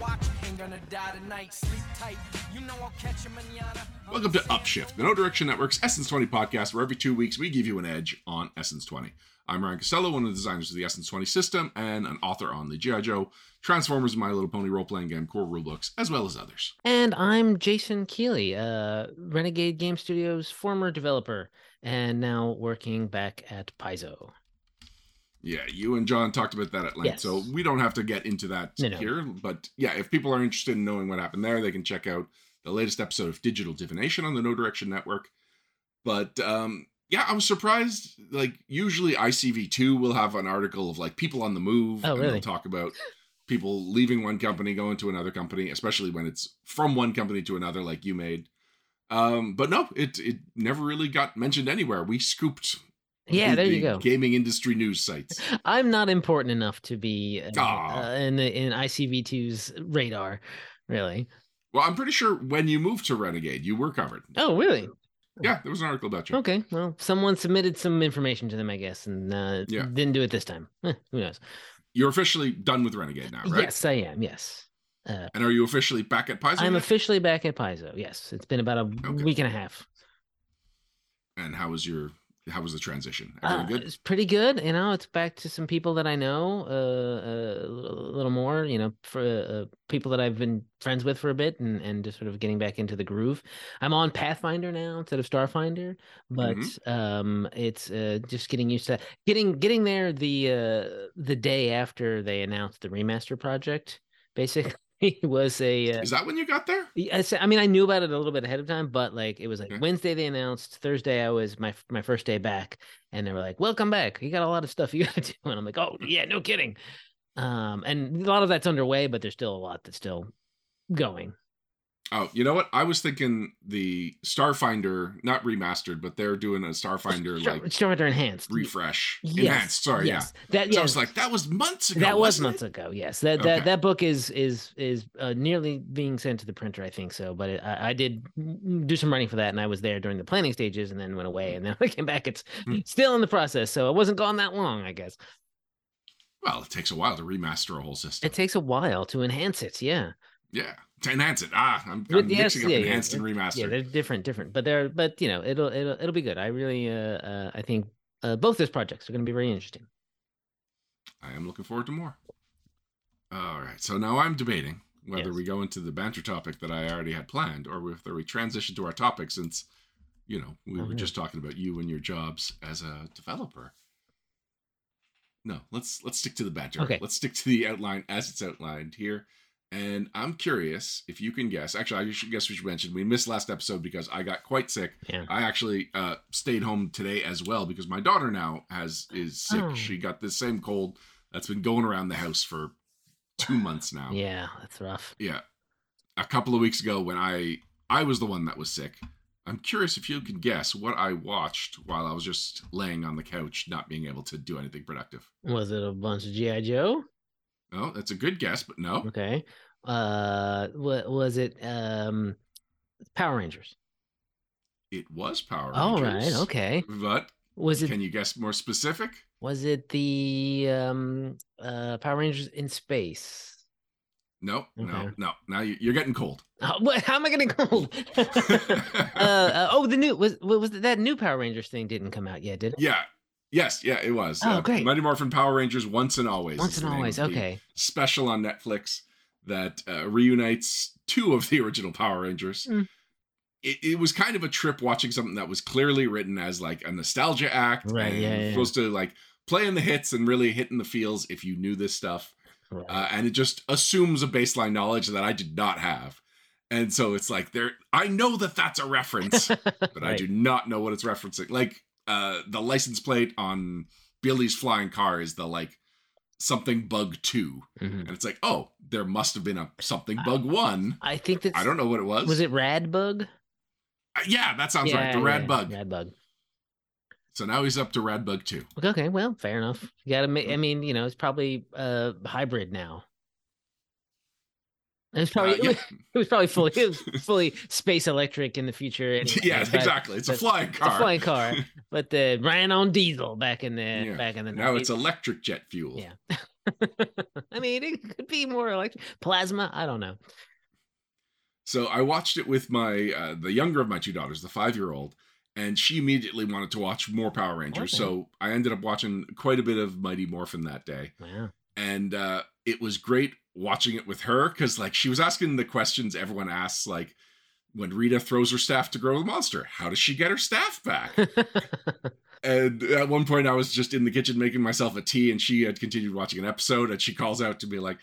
watch. Ain't gonna die tonight. Sleep tight. You know I'll catch you manana. Welcome to Upshift, the No Direction Network's Essence 20 podcast, where every two weeks we give you an edge on Essence 20. I'm Ryan Costello, one of the designers of the Essence 20 system and an author on the G.I. Joe, Transformers, My Little Pony role playing game, core rulebooks, as well as others. And I'm Jason Keeley, uh, Renegade Game Studios former developer, and now working back at Paizo. Yeah, you and John talked about that at length, Yes. so we don't have to get into that No, no. here. But yeah, if people are interested in knowing what happened there, they can check out the latest episode of Digital Divination on the No Direction Network. But um, yeah, I was surprised. Like usually, ICV2 will have an article of like people on the move, Oh, and really? they'll talk about people leaving one company, going to another company, especially when it's from one company to another, like you made. Um, but no, it it never really got mentioned anywhere. We scooped. Yeah, the- there you go. Gaming industry news sites. I'm not important enough to be uh, uh, in the, in ICV2's radar, really. Well, I'm pretty sure when you moved to Renegade, you were covered. Oh, really? Yeah, there was an article about you. Okay. Well, someone submitted some information to them, I guess, and uh, Yeah. didn't do it this time. Eh, who knows? You're officially done with Renegade now, right? Yes, I am. Yes. Uh, And are you officially back at Paizo? I'm yet? officially back at Paizo. Yes, it's been about a Okay. week and a half. and how was your how was the transition? Uh? It's pretty good. You know, it's back to some people that I know uh, uh, a little more. You know, for uh, people that I've been friends with for a bit, and and just sort of getting back into the groove. I'm on Pathfinder now instead of Starfinder, but Mm-hmm. um, it's uh, just getting used to getting getting there the uh, the day after they announced the remaster project. Basically, was a uh, Is that when you got there? Yes, I mean I knew about it a little bit ahead of time, but like it was like Okay. Wednesday they announced, Thursday I was my my first day back, and they were like, "Welcome back. You got a lot of stuff you got to do," and I'm like, "Oh yeah, no kidding." Um, and a lot of that's underway, but there's still a lot that's still going. Oh, you know what? I was thinking the Starfinder, not remastered, but they're doing a Starfinder Star- like Starfinder enhanced. refresh, Yes, enhanced. Sorry, yes. yeah. That So I was like, that was months ago. that was months it? ago. Yes, that that Okay. that book is is is uh, nearly being sent to the printer. I think so, but it, I, I did do some writing for that, and I was there during the planning stages, and then went away, and then I came back. It's Hmm. still in the process, so it wasn't gone that long, I guess. Well, it takes a while to remaster a whole system. It takes a while to enhance it. Yeah, yeah, to enhance it. Ah, I'm, I'm yes, mixing up yeah, yeah, enhanced and yeah, remastered. they're different, different, but they're but you know it'll it'll it'll be good. I really uh, uh I think uh, both those projects are going to be very interesting. I am looking forward to more. All right, so now I'm debating whether Yes. we go into the banter topic that I already had planned, or whether we transition to our topic since, you know, we were just talking about you and your jobs as a developer. No, let's let's stick to the banter. Okay. Let's stick to the outline as it's outlined here. And I'm curious if you can guess. Actually, I should guess we should mention we missed last episode because I got quite sick. Yeah. I actually uh, stayed home today as well because my daughter now has is sick. Oh. She got this same cold that's been going around the house for two months now. Yeah, that's rough. Yeah. A couple of weeks ago when I I was the one that was sick. I'm curious if you can guess what I watched while I was just laying on the couch, not being able to do anything productive. Was it a bunch of GI Joe? No, that's a good guess, but no. Okay. Uh, what was it? Um, Power Rangers. It was Power All Rangers. right. Okay. But Was it can you guess more specific? was it the um uh Power Rangers in space? No, no, Okay. no. Now you- you're getting cold. Oh, what? How am I getting cold? uh, uh, oh, the new was was that new Power Rangers thing didn't come out yet, did it? Yeah. Yes, yeah, it was. Oh, great. Mighty Morphin Power Rangers Once and Always. Once and always. Okay. Special on Netflix that uh, reunites two of the original Power Rangers. Mm. It, it was kind of a trip watching something that was clearly written as like a nostalgia act. Right, and yeah, yeah. Supposed to like play in the hits and really hitting the feels if you knew this stuff. Right. Uh, and it just assumes a baseline knowledge that I did not have. And so it's like there, I know that that's a reference, but I do not know what it's referencing. Like uh the license plate on Billy's flying car is the like something bug 2 Mhm. and it's like oh there must have been a something bug 1 I think that I don't know what it was. Was it Rad Bug? Uh, yeah, that sounds right. The rad bug. Rad Bug. So now he's up to rad bug 2. Okay, well, fair enough. You gotta make. Mm. I mean, you know, it's probably uh hybrid now. It's probably Uh, yeah. it was probably fully it was fully space electric in the future. Anyway, yeah, exactly. It's a flying It's car. a flying car, but the ran on diesel back in the Yeah. back in the now it's electric jet fuel. Yeah. I mean, it could be more like plasma. I don't know. So I watched it with my uh, the younger of my two daughters, the five year old, and she immediately wanted to watch more Power Rangers. Okay. So I ended up watching quite a bit of Mighty Morphin that day, Wow. And uh, it was great watching it with her because like she was asking the questions everyone asks, like when Rita throws her staff to grow the monster, how does she get her staff back? and at one point, I was just in the kitchen making myself a tea, and she had continued watching an episode, and she calls out to me like,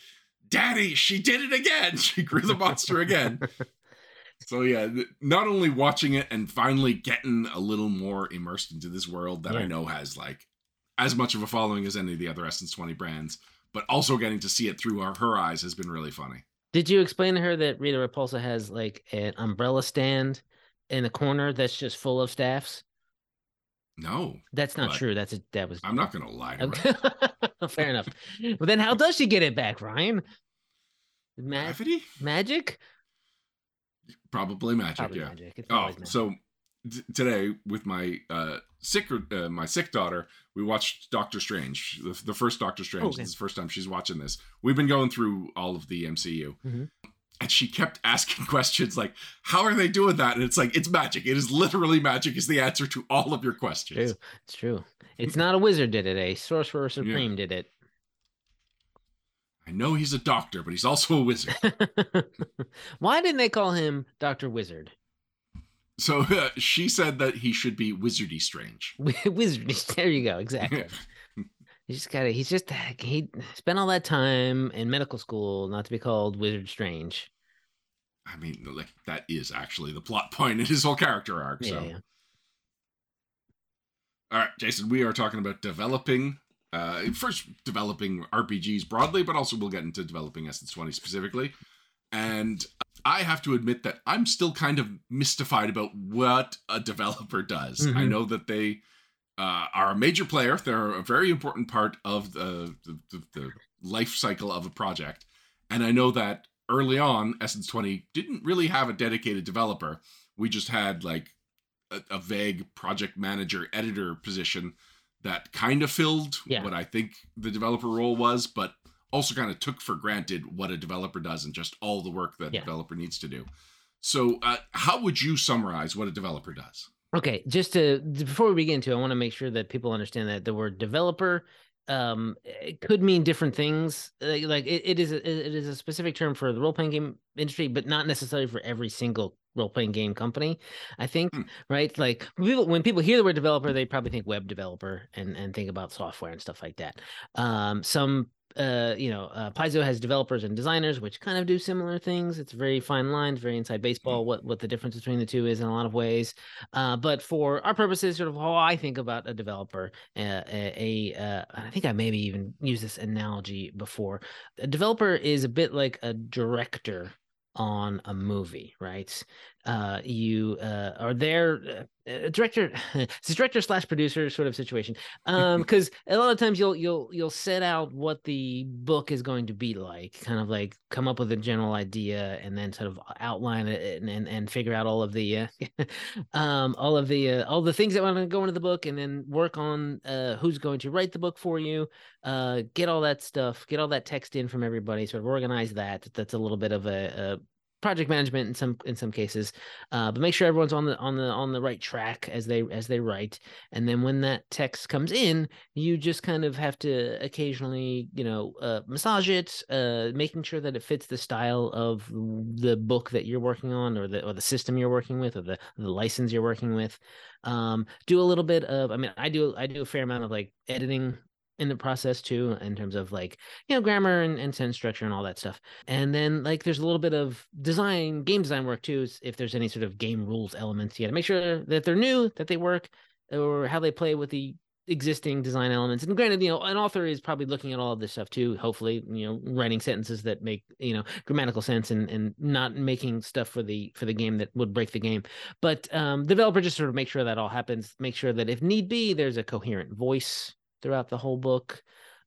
"Daddy, she did it again! She grew the monster again." so yeah, not only watching it and finally getting a little more immersed into this world that I know has like as much of a following as any of the other Essence Twenty brands, but also getting to see it through her, her eyes has been really funny. Did you explain to her that Rita Repulsa has like an umbrella stand in a corner that's just full of staffs? No, That's not true. That's a, that was. I'm not going to lie to Fair enough. But then, how does she get it back, Ryan? Ma- Gravity? magic? Probably magic. Probably yeah. magic. Oh, magic. so t- today with my uh sick uh, my sick daughter, we watched Doctor Strange, the, the first Doctor Strange. Okay. This is the first time she's watching this. We've been going through all of the MCU. Mhm. And she kept asking questions like, "How are they doing that?" And it's like, "It's magic. It is literally magic. Is the answer to all of your questions." True. It's true. It's not a wizard did it. A sorcerer supreme did it. I know he's a doctor, but he's also a wizard. Why didn't they call him Doctor Wizard? So uh, she said that he should be wizardy strange. wizardy. There you go. Exactly. He's just got. He's just he spent all that time in medical school not to be called Wizard Strange. I mean, like that is actually the plot point in his whole character arc. Yeah, so. yeah. All right, Jason, we are talking about developing, uh, first developing RPGs broadly, but also we'll get into developing Essence 20 specifically. And I have to admit that I'm still kind of mystified about what a developer does. I Mhm. know that they uh, are a major player, they're a very important part of the, the, the, life cycle of a project. And I know that early on, Essence 20 didn't really have a dedicated developer. We just had like a, a vague project manager editor position that kind of filled Yeah. what I think the developer role was, but also kind of took for granted what a developer does and just all the work that Yeah. a developer needs to do. So, uh, how would you summarize what a developer does? Okay, just to before we begin to, I want to make sure that people understand that the word developer um it could mean different things like, like it, it is a, it is a specific term for the role-playing game industry but not necessarily for every single role-playing game company i think Hmm. right like when people when people hear the word developer they probably think web developer and and think about software and stuff like that um some uh you know uh paizo has developers and designers which kind of do similar things it's very fine lines very inside baseball what what the difference between the two is in a lot of ways uh, but for our purposes, sort of how I think about a developer, uh, a, a uh, I think I maybe even used this analogy before. A developer is a bit like a director on a movie, right? Uh, you uh, are there, uh, director, it's a director slash producer sort of situation. Um, because a lot of times you'll you'll you'll set out what the book is going to be like, kind of like come up with a general idea and then sort of outline it and and, and figure out all of the uh, um all of the uh, all the things that want to go into the book and then work on uh who's going to write the book for you uh get all that stuff get all that text in from everybody sort of organize that that's a little bit of a, a project management in some in some cases uh but make sure everyone's on the on the on the right track as they as they write. And then when that text comes in you just kind of have to occasionally you know uh, massage it uh making sure that it fits the style of the book that you're working on or the or the system you're working with or the the license you're working with. Um do a little bit of i mean i do i do a fair amount of like editing in the process too in terms of like you know grammar and, and sentence structure and all that stuff. And then like there's a little bit of design game design work too if there's any sort of game rules elements. You got to make sure that they're new that they work or how they play with the existing design elements. And granted you know an author is probably looking at all of this stuff too hopefully you know writing sentences that make you know grammatical sense and and not making stuff for the for the game that would break the game. But um developer just sort of make sure that all happens make sure that if need be there's a coherent voice throughout the whole book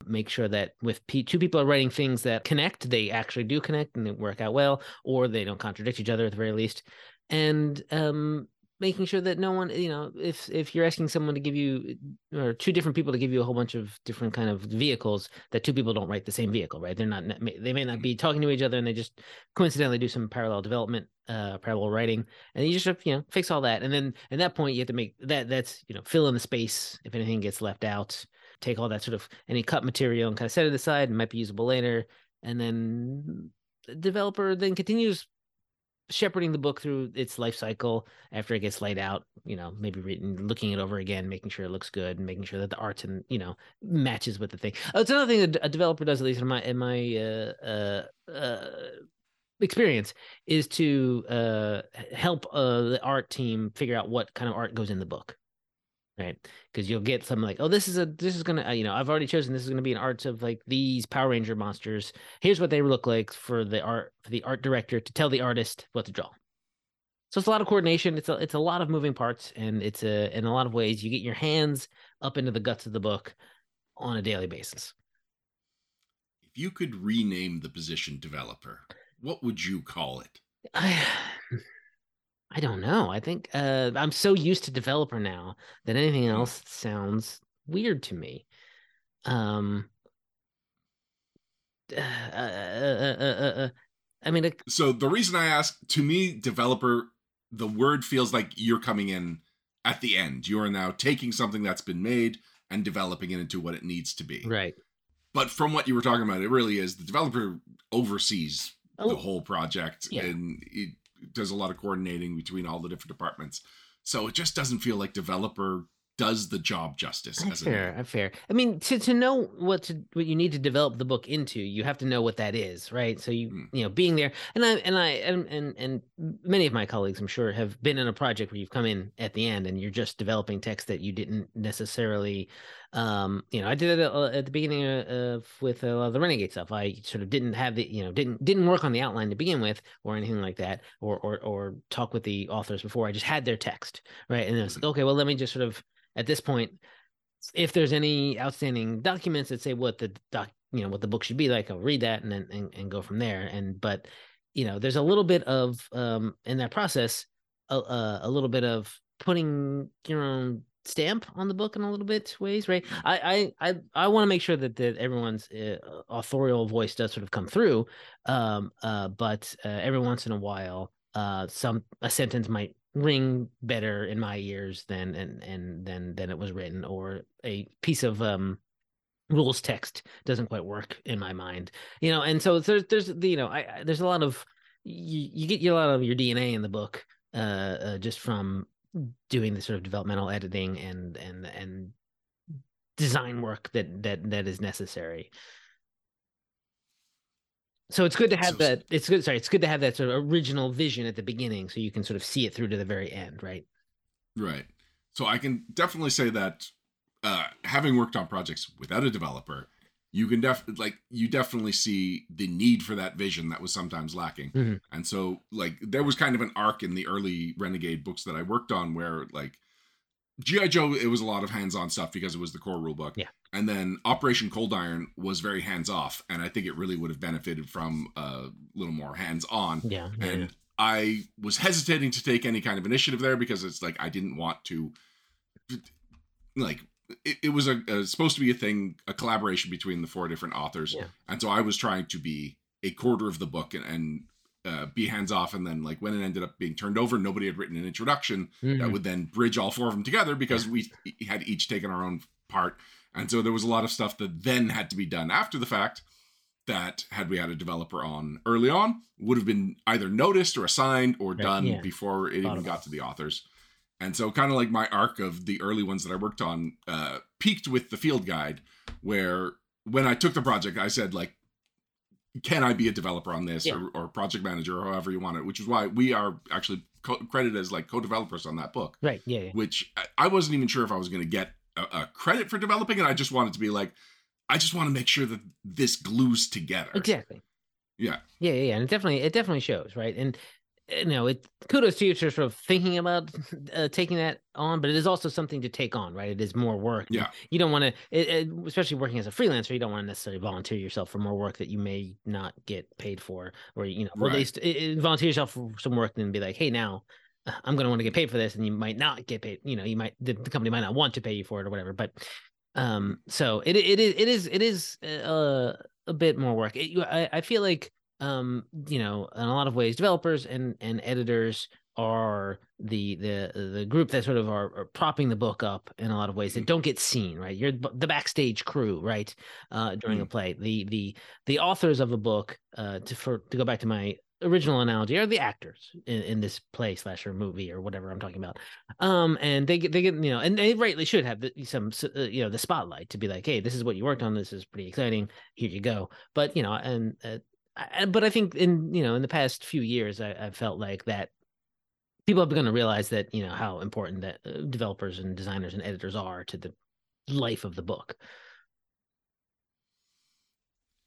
make sure that with P- two people are writing things that connect they actually do connect and they work out well or they don't contradict each other at the very least. And um making sure that no one you know if if you're asking someone to give you or two different people to give you a whole bunch of different kind of vehicles that two people don't write the same vehicle right? They're not they may not be talking to each other and they just coincidentally do some parallel development uh parallel writing. And you just have, you know fix all that. And then at that point you have to make that that's you know fill in the space if anything gets left out take all that sort of any cut material and kind of set it aside and might be usable later. And then the developer then continues shepherding the book through its life cycle after it gets laid out you know maybe reading looking it over again making sure it looks good and making sure that the art and you know matches with the thing. Oh, it's another thing that a developer does at least in my in my uh, uh, uh, experience is to uh, help uh, the art team figure out what kind of art goes in the book right because you'll get something like oh this is a this is gonna uh, you know i've already chosen this is gonna be an art of like these power ranger monsters. Here's what they look like for the art for the art director to tell the artist what to draw. So it's a lot of coordination it's a it's a lot of moving parts and it's a in a lot of ways you get your hands up into the guts of the book on a daily basis. If you could rename the position developer what would you call it? I, I don't know. I think uh, I'm so used to developer now that anything Mm. else sounds weird to me. Um, uh, uh, uh, uh, uh, I mean, it, so the reason i ask to me developer the word feels like you're coming in at the end you are now taking something that's been made and developing it into what it needs to be right. but from what you were talking about it really is the developer oversees Oh, the whole project Yeah. and it does a lot of coordinating between all the different departments so it just doesn't feel like developer does the job justice That's fair. That's fair. I mean, to to know what to what you need to develop the book into, you have to know what that is, right? So you Mm. you know, being there, and I and I and and and many of my colleagues, I'm sure, have been in a project where you've come in at the end and you're just developing text that you didn't necessarily, um, you know, I did it uh, at the beginning of, of with a lot of the Renegade stuff. I sort of didn't have the you know didn't didn't work on the outline to begin with or anything like that, or or or talk with the authors before. I just had their text, right? And then it's like, okay, well, let me just sort of at this point if there's any outstanding documents that say what the doc you know what the book should be like i'll read that and then and, and go from there and but you know there's a little bit of um in that process a, a, a little bit of putting your own stamp on the book in a little bit ways right? I i i, I want to make sure that that everyone's uh, authorial voice does sort of come through um uh but uh, every once in a while uh some a sentence might ring better in my ears than and and than than it was written or a piece of um rules text doesn't quite work in my mind you know? And so there's there's the you know i, I there's a lot of you, you get a lot of your dna in the book uh, uh just from doing the sort of developmental editing and and and design work that that that is necessary so it's good to have So- that it's good sorry it's good to have that sort of original vision at the beginning so you can sort of see it through to the very end right Right. So I can definitely say that uh, having worked on projects without a developer, you can def like you definitely see the need for that vision that was sometimes lacking. Mhm. And so like there was kind of an arc in the early Renegade books that I worked on where like GI Joe it was a lot of hands-on stuff because it was the core rulebook. Yeah. And then Operation Cold Iron was very hands-off and I think it really would have benefited from a little more hands-on yeah, yeah, and I was hesitating to take any kind of initiative there because it's like I didn't want to, like it, it was a, a supposed to be a thing, a collaboration between the four different authors, Yeah. and so I was trying to be a quarter of the book and, and uh, be hands off, and then like when it ended up being turned over, nobody had written an introduction that Mhm. would then bridge all four of them together because we had each taken our own part. And so there was a lot of stuff that then had to be done after the fact that had we had a developer on early on would have been either noticed or assigned or Right, done yeah. before it Thought even got to the authors. And so kind of like my arc of the early ones that I worked on uh peaked with the field guide where when I took the project I said like can I be a developer on this Yeah. or, or project manager or however you want it, which is why we are actually co- credited as like co-developers on that book, right yeah, yeah. which I- wasn't even sure if I was going to get a, a credit for developing it. I just wanted to be like, I just want to make sure that this glues together. exactly Yeah. yeah yeah, yeah. and it definitely it definitely shows right and you know it kudos to you for sort of thinking about uh, taking that on but it is also something to take on right it is more work Yeah. you don't want to especially working as a freelancer you don't want to necessarily volunteer yourself for more work that you may not get paid for or you know Right. at least uh, uh, volunteer yourself for some work and be like hey now I'm going to want to get paid for this, and you might not get paid. You know, you might the, the company might not want to pay you for it or whatever. But um, so it it is it is it is uh, a bit more work. It, I I feel like um, you know, in a lot of ways, developers and and editors are the the the group that sort of are, are, propping the book up in a lot of ways that mm. don't get seen right? You're the backstage crew right uh during mm. a play. The the the authors of a book uh to for to go back to my original analogy are the actors in, in this play slash or movie or whatever i'm talking about. Um and they get they get you know and they rightly should have the, some uh, you know the spotlight to be like hey this is what you worked on. This is pretty exciting. Here you go. But you know and uh, But i think in you know in the past few years I, I felt like that people have begun to realize that you know how important that uh, developers and designers and editors are to the life of the book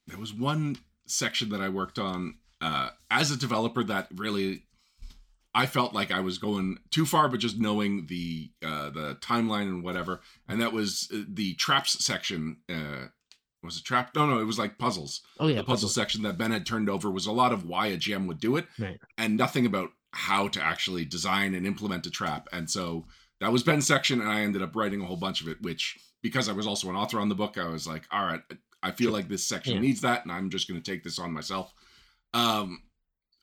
there was one section that i worked on uh, as a developer that really I felt like I was going too far, but just knowing the uh, the timeline and whatever, and that was uh, the traps section. Uh, was it trap? No, no, it was like puzzles. Oh yeah, the puzzle puzzles. section that Ben had turned over was a lot of why a GM would do it, right. and nothing about how to actually design and implement a trap. And so that was Ben's section, and I ended up writing a whole bunch of it. Which, because I was also an author on the book, I was like, all right, I feel like this section yeah. needs that, and I'm just going to take this on myself. Um,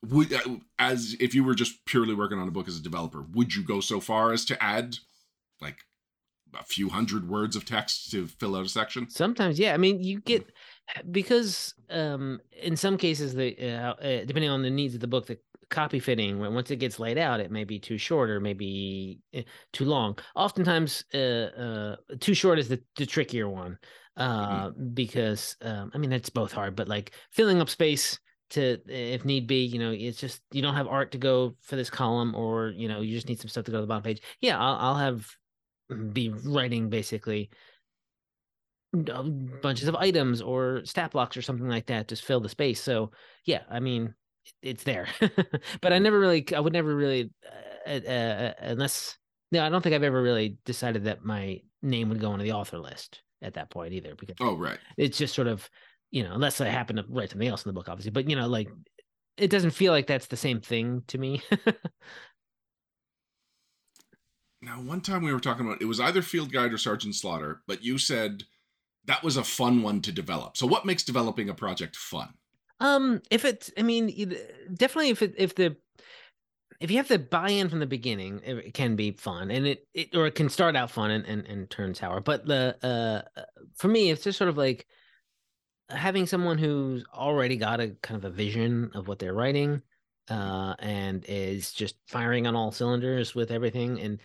would uh, as if you were just purely working on a book as a developer, would you go so far as to add like a few hundred words of text to fill out a section? Sometimes, yeah. I mean, you get because um in some cases the uh, uh, depending on the needs of the book the copy fitting when once it gets laid out it may be too short or maybe eh, too long oftentimes uh, uh too short is the, the trickier one uh mm-hmm. because um i mean that's both hard but like filling up space to if need be you know it's just you don't have art to go for this column or you know you just need some stuff to go to the bottom page yeah i'll, I'll have be writing basically bunches of items or stat blocks or something like that just fill the space so yeah i mean it's there but i never really i would never really uh, uh, uh, unless no i don't think i've ever really decided that my name would go on the author list at that point either because oh right it's just sort of you know, unless I happen to write something else in the book, obviously. But you know, like it doesn't feel like that's the same thing to me. now, one time we were talking about it was either Field Guide or Sergeant Slaughter, but you said that was a fun one to develop. So, what makes developing a project fun? Um, if it's, I mean, definitely if it, if the if you have the buy-in from the beginning, it can be fun, and it, it or it can start out fun and and, and turn sour. But the uh, for me, it's just sort of like having someone who's already got a kind of a vision of what they're writing uh, and is just firing on all cylinders with everything and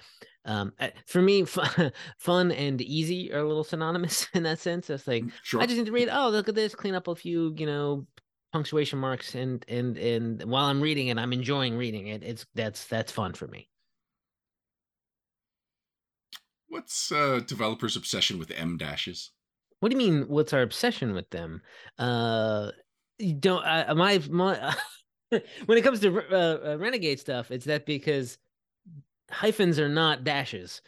um, eh, for me fun and easy are a little synonymous in that sense it's like mm, sure. i just need to read oh look at this clean up a few you know punctuation marks and and and while i'm reading it i'm enjoying reading it it's that's that's fun for me what's uh developers obsession with m dashes what do you mean? What's our obsession with them? Uh, you don't. Uh, my my. when it comes to uh, uh, renegade stuff, it's that because hyphens are not dashes.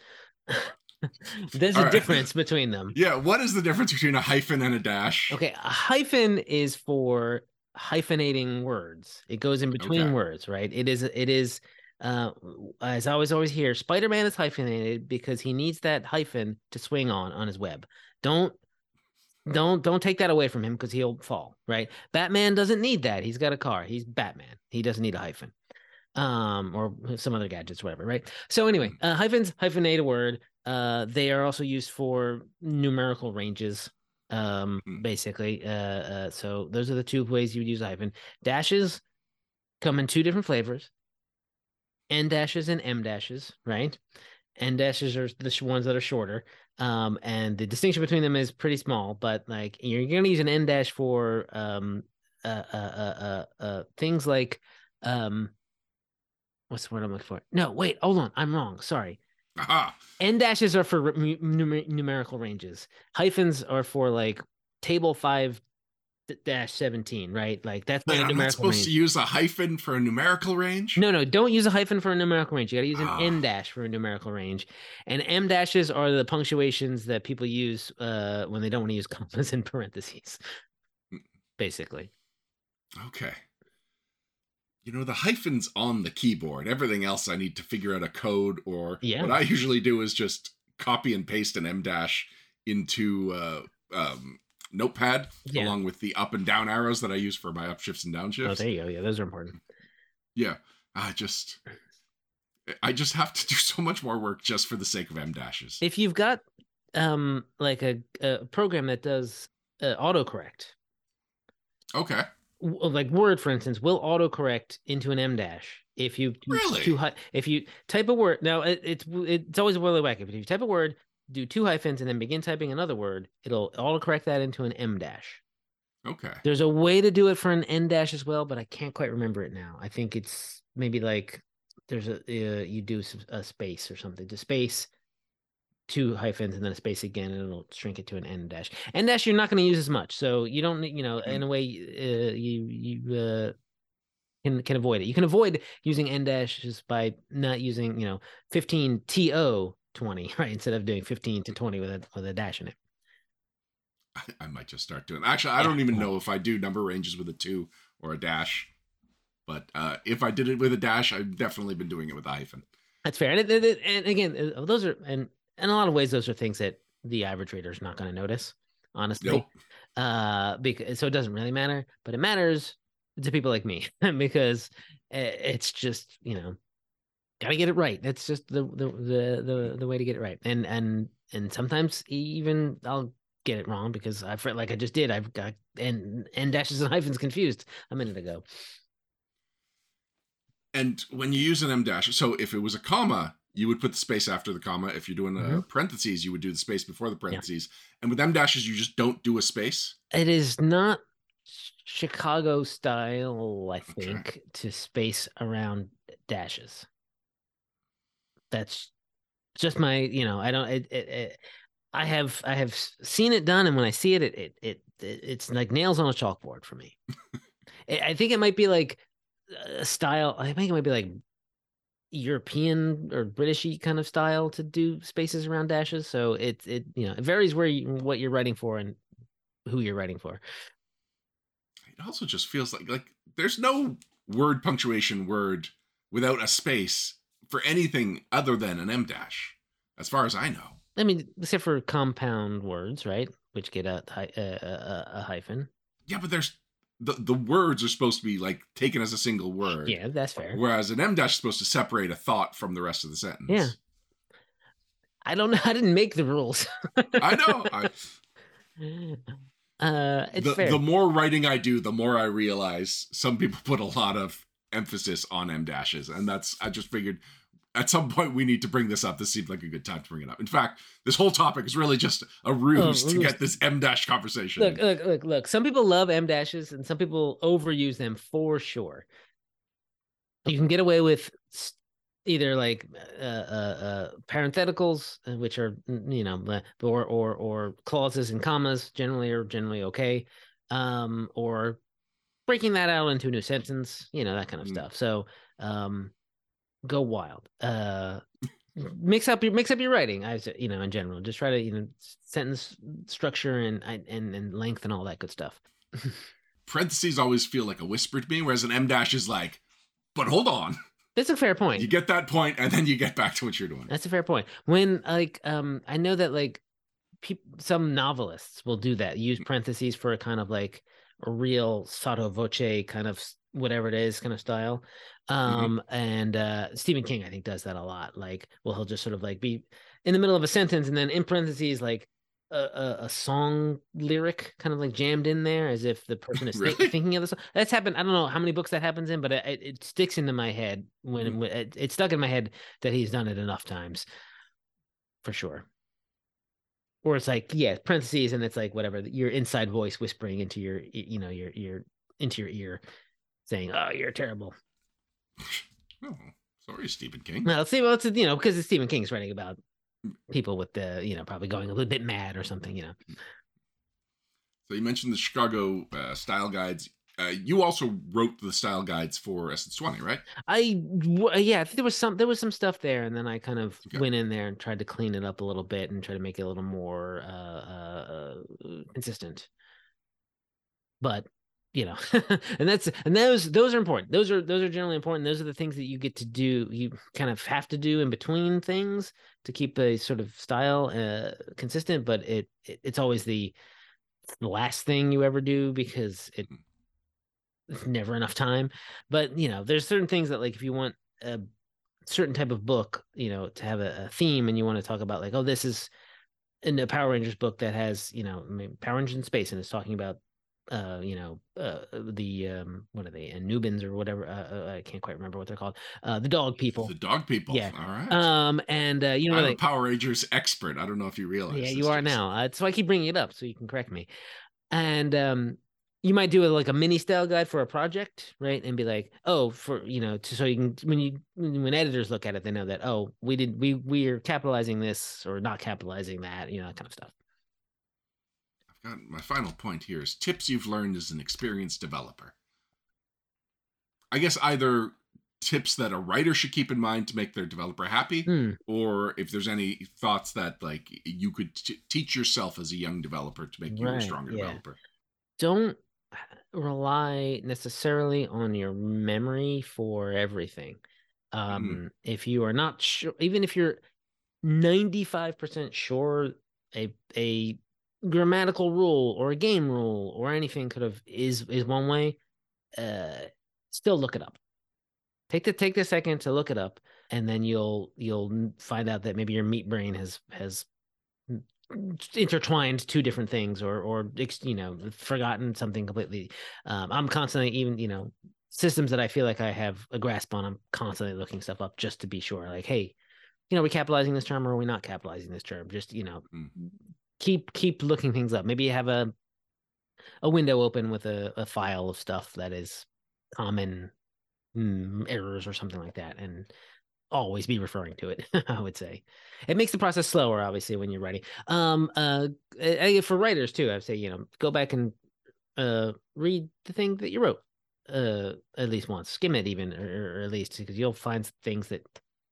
There's All a right. difference between them. Yeah, what is the difference between a hyphen and a dash? Okay, a hyphen is for hyphenating words. It goes in between okay. words, right? It is it is uh as I always always hear, Spider-Man is hyphenated because he needs that hyphen to swing on on his web. Don't don't don't take that away from him because he'll fall right batman doesn't need that he's got a car he's batman he doesn't need a hyphen um or some other gadgets whatever right? So anyway mm. uh, hyphens hyphenate a word uh they are also used for numerical ranges um mm. basically. Uh, uh so those are the two ways you would use a hyphen. Dashes come in two different flavors. N dashes and m dashes right? N dashes are the ones that are shorter um, and the distinction between them is pretty small, but like you're going to use an n dash for um, uh, uh, uh, uh, uh, things like um, what's the word I'm looking for? No, wait, hold on, I'm wrong. Sorry. Aha. N dashes are for numer- numerical ranges. Hyphens are for like table five dash 17 right like that's not Wait, a numerical I'm not supposed range. to use a hyphen for a numerical range no no don't use a hyphen for a numerical range you gotta use an n ah. dash for a numerical range and m dashes are the punctuations that people use uh when they don't want to use commas and parentheses mm. basically okay you know, the hyphens on the keyboard. Everything else I need to figure out a code or Yeah. what I usually do is just copy and paste an M dash into uh, um, Notepad Yeah. along with the up and down arrows that I use for my upshifts and Oh, downshifts. there you go. Yeah, those are important. yeah, I just I just have to do so much more work just for the sake of M dashes. If you've got um like a, a program that does uh, autocorrect, Okay. Like Word, for instance, will autocorrect into an M dash if you Really? two if you type a word. Now it, it's it's always a really wacky. But if you type a word, do two hyphens, and then begin typing another word, it'll autocorrect that into an M dash. Okay. There's a way to do it for an N dash as well, but I can't quite remember it now. I think it's maybe like there's a uh, you do a space or something. to space, two hyphens, and then a space again, and it'll shrink it to an N dash. N dash you're not going to use as much, so you don't you know in a way uh, you you uh, can can avoid it. You can avoid using N dashes by not using you know 15 to 20 right instead of doing 15 to 20 with a with a dash in it. I, I might just start doing. Actually, I Yeah. don't even know if I do number ranges with a two or a dash. But uh, if I did it with a dash, I've definitely been doing it with a hyphen. That's fair. And, it- it- and again, uh, those are and in a lot of ways, those are things that the average reader is not going to notice, honestly. Nope. Uh, because so it doesn't really matter, but it matters to people like me because it's just you know gotta get it right. That's just the the the the, the way to get it right. And and and sometimes even I'll get it wrong because I've like I just did. I've got and and dashes and hyphens confused a minute ago. And when you use an M dash, so if it was a comma, you would put the space after the comma. If you're doing a Mhm. parentheses, you would do the space before the parentheses. And with M dashes, you just don't do a space. it is not Chicago style, I Okay. think, to space around dashes. That's just my, you know, I don't. It, it, it, I have I have seen it done, and when I see it, it it, it, it it's like nails on a chalkboard for me. I I think it might be like a style. I think it might be like European or Britishy kind of style to do spaces around dashes. So it it you know it varies where you what you're writing for and who you're writing for. It also just feels like like there's no word punctuation word without a space for anything other than an M dash, as far as I know. I mean, except for compound words, right? Which get a, a, a, a hyphen. Yeah, but there's the the words are supposed to be like taken as a single word. Yeah, that's fair. Whereas an M dash is supposed to separate a thought from the rest of the sentence. Yeah. I don't know. I didn't make the rules. I know. I, uh, it's the, fair. the more writing I do, the more I realize some people put a lot of emphasis on M dashes. And that's, I just figured at some point we need to bring this up. This seemed like a good time to bring it up. In fact, this whole topic is really just a ruse Oh, to get this M dash conversation. look, look, look, look. Some people love M dashes, and some people overuse them for sure. You can get away with either like uh, uh, uh, parentheticals, uh, which are you know, or or or clauses and commas. Generally, are generally okay, um, or breaking that out into a new sentence. You know that kind of Mm. stuff. So, um, go wild. Uh, mix up your mix up your writing. I you know in general, just try to you know sentence structure and and and length and all that good stuff. Parentheses always feel like a whisper to me, whereas an M dash is like, but hold on. That's a fair point. You get that point, and then you get back to what you're doing. That's a fair point. When like um I know that like peop- some novelists will do that. Use parentheses for a kind of like a real sotto voce kind of whatever it is kind of style. Um and uh Stephen King I think does that a lot. Like well he'll just sort of like be in the middle of a sentence and then in parentheses like a, a, a song lyric kind of like jammed in there as if the person is Really? thinking of the song. That's happened. I don't know how many books that happens in, but it, it, sticks into my head when Mm. when- it, it stuck in my head that he's done it enough times for sure. Or it's like, yeah, parentheses, and it's like whatever your inside voice whispering into your, you know, your your into your ear, saying, "Oh, you're terrible." Oh, sorry, Stephen King. Well, see, well, it's you know because Stephen King's writing about people with the, you know, probably going a little bit mad or something, you know. So you mentioned the Chicago uh, style guides. Uh, you also wrote the style guides for Essence 20, right? I w- uh, yeah, I think there was some there was some stuff there, and then I kind of Okay. went in there and tried to clean it up a little bit and try to make it a little more uh, uh, uh, consistent. But you know and that's and those those are important. Those are those are generally important. Those are the things that you get to do you kind of have to do in between things to keep a sort of style uh, consistent but it, it it's always the last thing you ever do because it it's never enough time. But you know there's certain things that like if you want a certain type of book you know to have a, a theme and you want to talk about like oh this is in a power rangers book that has you know I mean, power rangers in space and it's talking about uh you know uh the um what are they Anubans or whatever uh, uh, i can't quite remember what they're called uh the dog people The dog people. Yeah. All right. um and uh you know I'm like a Power Rangers expert. I don't know if you realize. yeah you are Jason. now uh, so i keep bringing it up so you can correct me and um you might do a, like a mini style guide for a project right and be like oh for you know to, so you can when you when when editors look at it they know that oh we did we we're capitalizing this or not capitalizing that you know that kind of stuff My final point here is tips you've learned as an experienced developer. I guess either tips that a writer should keep in mind to make their developer happy, Hmm. or if there's any thoughts that like you could t- teach yourself as a young developer to make you a stronger yeah. developer. don't rely necessarily on your memory for everything. Um, If you are not sure, even if you're 95% sure a a grammatical rule or a game rule or anything could have is is one way, uh, still look it up. Take the take the second to look it up, and then you'll you'll find out that maybe your meat brain has has intertwined two different things or or you know forgotten something completely um i'm constantly even you know systems that i feel like i have a grasp on i'm constantly looking stuff up just to be sure like hey you know are we capitalizing this term or are we not capitalizing this term just you know Mm. Keep keep looking things up. Maybe you have a a window open with a, a file of stuff that is common mm, errors or something like that and always be referring to it i would say. It makes the process slower obviously when you're writing. Um uh uh, for writers too i'd say you know go back and uh read the thing that you wrote uh at least once. Skim it even or, or at least because you'll find things that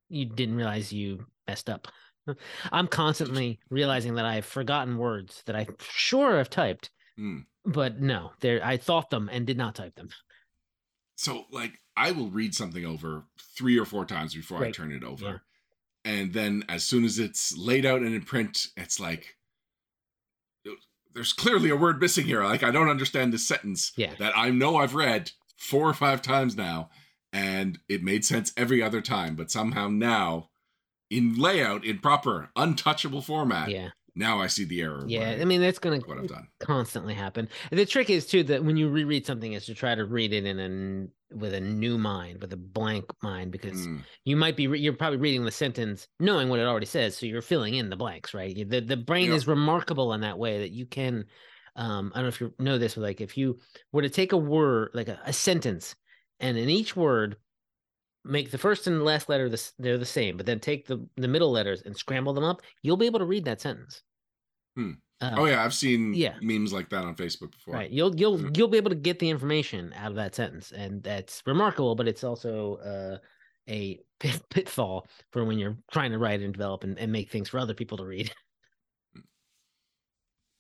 you didn't realize you messed up i'm constantly realizing that i've forgotten words that i sure have typed Hmm. but no there i thought them and did not type them So like I will read something over three or four times before I turn it over. Yeah. And then as soon as it's laid out and in print, it's like there's clearly a word missing here. Like I don't understand this sentence Yeah. that I know I've read four or five times now, and it made sense every other time, but somehow now in layout, in proper untouchable format, yeah now I see the error. yeah i mean that's I've done. constantly happen. The trick is too that when you reread something is to try to read it in a with a new mind, with a blank mind, because Mm, you might be re- you're probably reading the sentence knowing what it already says, so you're filling in the blanks, right? The the brain Yep. is remarkable in that way that you can. Um, I don't know if you know this, but like if you were to take a word, like a, a sentence, and in each word make the first and last letter the, they're the same, but then take the the middle letters and scramble them up, you'll be able to read that sentence. Hmm. Uh, oh yeah, I've seen yeah. memes like that on Facebook before. Right. You'll you'll Mhm. you'll be able to get the information out of that sentence, and that's remarkable. But it's also uh, a pit, pitfall for when you're trying to write and develop and, and make things for other people to read.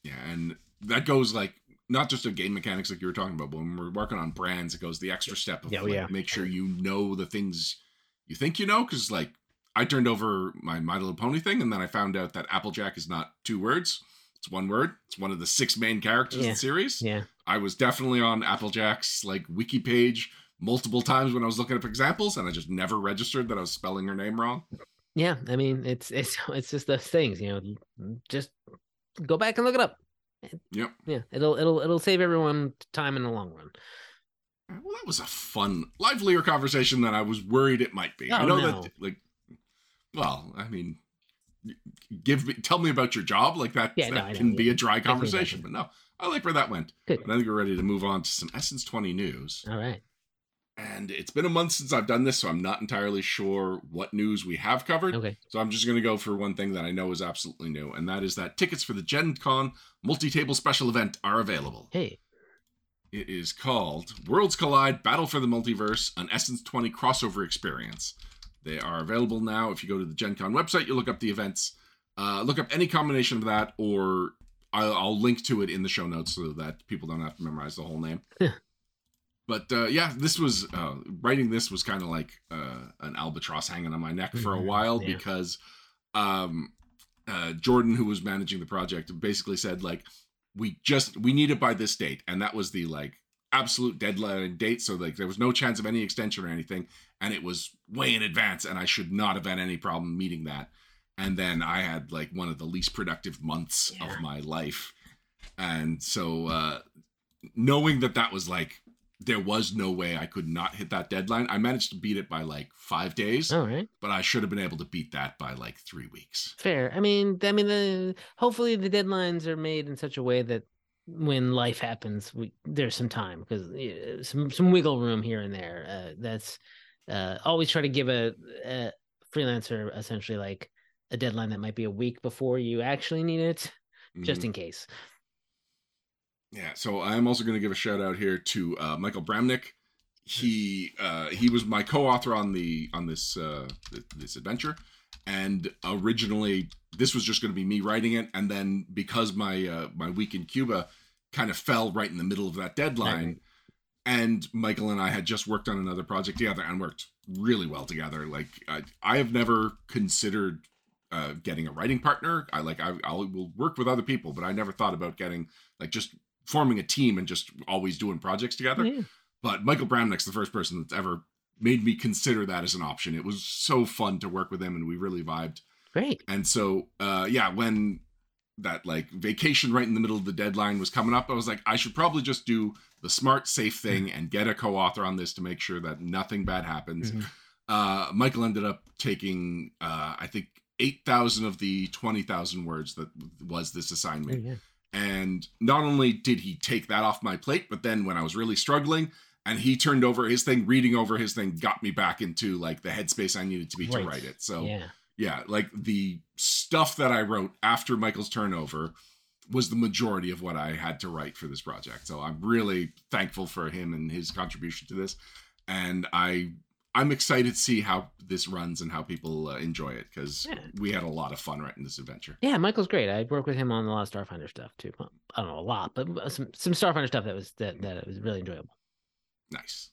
Yeah, and that goes like not just of game mechanics like you were talking about, but when we're working on brands, it goes the extra step of Yeah, oh, like, yeah. make sure you know the things you think you know. Because like I turned over my My Little Pony thing, and then I found out that Applejack is not two words; it's one word. It's one of the six main characters in the series. Yeah. I was definitely on Applejack's like wiki page multiple times when I was looking up examples, and I just never registered that I was spelling her name wrong. Yeah. I mean, it's it's it's just those things, you know. Just go back and look it up. Yep. Yeah. It'll it'll it'll save everyone time in the long run. Uh, well, that was a fun, livelier conversation than I was worried it might be. I Oh, know no. that, like, well, I mean, give me, tell me about your job, like that. Yeah, no, that know, can be yeah. a dry conversation, but no, I like where that went. Good. And I think we're ready to move on to some Essence Twenty news. All right. And it's been a month since I've done this, so I'm not entirely sure what news we have covered. Okay. So I'm just going to go for one thing that I know is absolutely new, and that is that tickets for the Gen Con multi-table special event are available. Hey. It is called Worlds Collide Battle for the Multiverse, an Essence 20 crossover experience. They are available now. If you go to the Gen Con website, you look up the events, uh, look up any combination of that, or I'll, I'll link to it in the show notes so that people don't have to memorize the whole name. but uh, yeah, this was uh, writing. This was kind of like uh, an albatross hanging on my neck for a Mhm, while yeah. because um, uh, Jordan, who was managing the project, basically said like, "We just we need it by this date," and that was the like absolute deadline date. So like there was no chance of any extension or anything, and it was way in advance, and I should not have had any problem meeting that. And then I had like one of the least productive months Yeah. of my life, and so uh, knowing that that was like there was no way I could not hit that deadline. I managed to beat it by like five days, All right. but I should have been able to beat that by like three weeks. Fair. I mean, I mean, the hopefully the deadlines are made in such a way that when life happens, we there's some time because some some wiggle room here and there. Uh, that's uh, always try to give a, a freelancer essentially like a deadline that might be a week before you actually need it, just Mhm. in case. Yeah. So I am also going to give a shout out here to uh, Michael Bramnick. He uh, he was my co-author on the on this uh, th- this adventure, and originally this was just going to be me writing it, and then because my uh, my week in Cuba kind of fell right in the middle of that deadline. Right. and Michael and I had just worked on another project together and worked really well together. Like I, I have never considered uh, getting a writing partner. I like I, I will work with other people, but I never thought about getting like just forming a team and just always doing projects together. Yeah. But Michael Bramnick's the first person that's ever made me consider that as an option. It was so fun to work with him, and we really vibed. Great. And so, uh, yeah, when that like vacation right in the middle of the deadline was coming up, I was like, I should probably just do the smart, safe thing and get a co-author on this to make sure that nothing bad happens. Mhm. Uh, Michael ended up taking, uh, I think, eight thousand of the twenty thousand words that was this assignment. Yeah. And not only did he take that off my plate, but then when I was really struggling, and he turned over his thing, reading over his thing, got me back into like the headspace I needed to be to write it. So yeah. yeah, like the stuff that I wrote after Michael's turnover was the majority of what I had to write for this project. So I'm really thankful for him and his contribution to this, and I I'm excited to see how this runs and how people uh, enjoy it because Yeah. we had a lot of fun writing this adventure. Yeah, Michael's great. I worked with him on a lot of Starfinder stuff too. Well, I don't know a lot, but uh, some some Starfinder stuff that was that that was really enjoyable. Nice.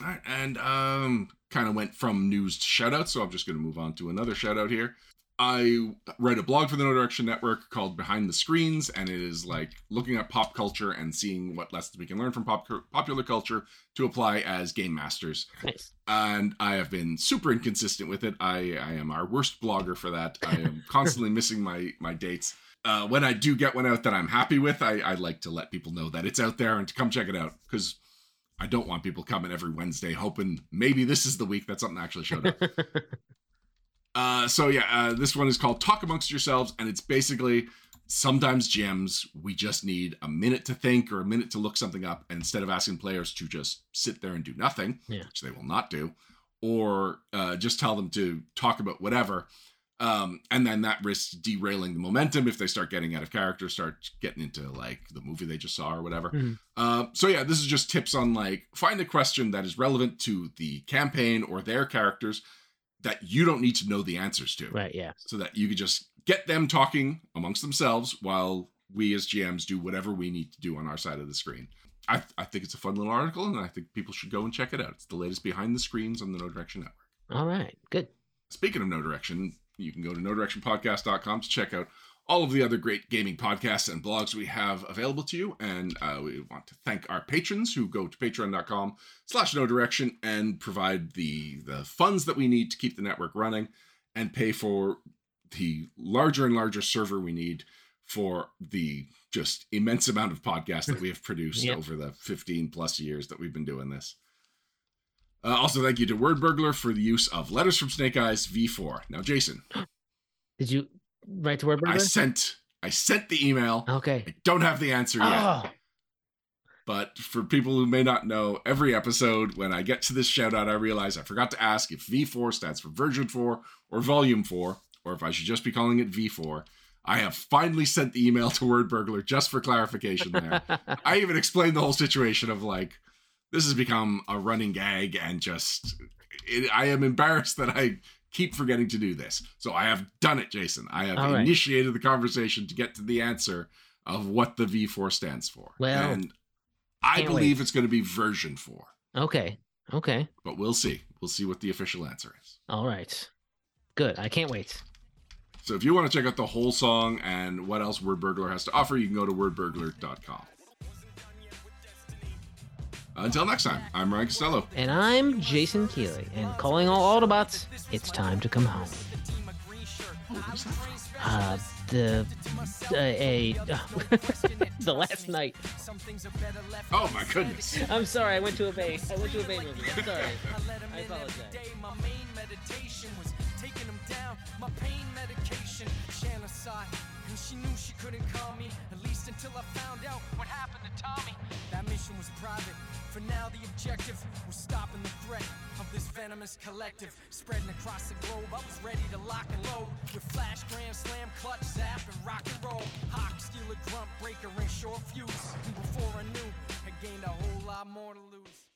All right, and um, kind of went from news to shout out, so I'm just going to move on to another shout out here. I write a blog for the No Direction Network called Behind the Screens, and it is like looking at pop culture and seeing what lessons we can learn from pop popular culture to apply as game masters. Nice. And I have been super inconsistent with it. I, I am our worst blogger for that. I am constantly missing my my dates. Uh, when I do get one out that I'm happy with, I, I like to let people know that it's out there and to come check it out because I don't want people coming every Wednesday hoping maybe this is the week that something actually showed up. Uh, so yeah, uh, this one is called Talk Amongst Yourselves, and it's basically sometimes GMs we just need a minute to think or a minute to look something up, instead of asking players to just sit there and do nothing, Yeah. which they will not do, or uh, just tell them to talk about whatever. Um, and then that risks derailing the momentum if they start getting out of character, start getting into like the movie they just saw or whatever. Mhm. Uh, so yeah, this is just tips on like find a question that is relevant to the campaign or their characters that you don't need to know the answers to, right. Yeah. so that you could just get them talking amongst themselves while we as GMs do whatever we need to do on our side of the screen. I, I think it's a fun little article, and I think people should go and check it out. It's the latest behind the screens on the No Direction Network. All right. Good. Speaking of No Direction, you can go to nodirectionpodcast.com to check out all of the other great gaming podcasts and blogs we have available to you. And uh, we want to thank our patrons who go to patreon.com slash no direction and provide the, the funds that we need to keep the network running and pay for the larger and larger server we need for the just immense amount of podcasts that we have produced Yep. over the 15 plus years that we've been doing this. Uh, also, thank you to Wordburglar for the use of Letters from Snake Eyes V4. Now, Jason, Did you write to word I sent I sent the email. Okay. I don't have the answer yet. Oh, But for people who may not know, every episode when I get to this shout out, I realize I forgot to ask if V4 stands for version 4 or volume 4, or if I should just be calling it V4. I have finally sent the email to Wordburglar just for clarification there. I even explained the whole situation of like, this has become a running gag and just, it, I am embarrassed that I keep forgetting to do this. So I have done it, Jason. I have right. initiated the conversation to get to the answer of what the V4 stands for. Well- and I believe wait. it's going to be version four, Okay. Okay. but we'll see. We'll see what the official answer is. All right. Good. I can't wait. So if you want to check out the whole song and what else Wordburglar has to offer, you can go to wordburglar.com. Until next time, I'm Ryan Costello. And I'm Jason Keeley, and calling all Autobots, it's time to come home. Uh, the uh, a the last night. Oh my goodness. I'm sorry, I went to a Bay. I went to a Bay movie. I'm sorry. I apologize. Taking him down. My pain medication, Shanna sighed, and she knew she couldn't call me. At least until I found out what happened to Tommy. That mission was private. For now, the objective was stopping the threat of this venomous collective spreading across the globe. I was ready to lock and load with flash, grand slam, clutch, zap, and rock and roll. Hawk, Steeler grunt breaker, and short fuse. And before I knew, I gained a whole lot more to lose.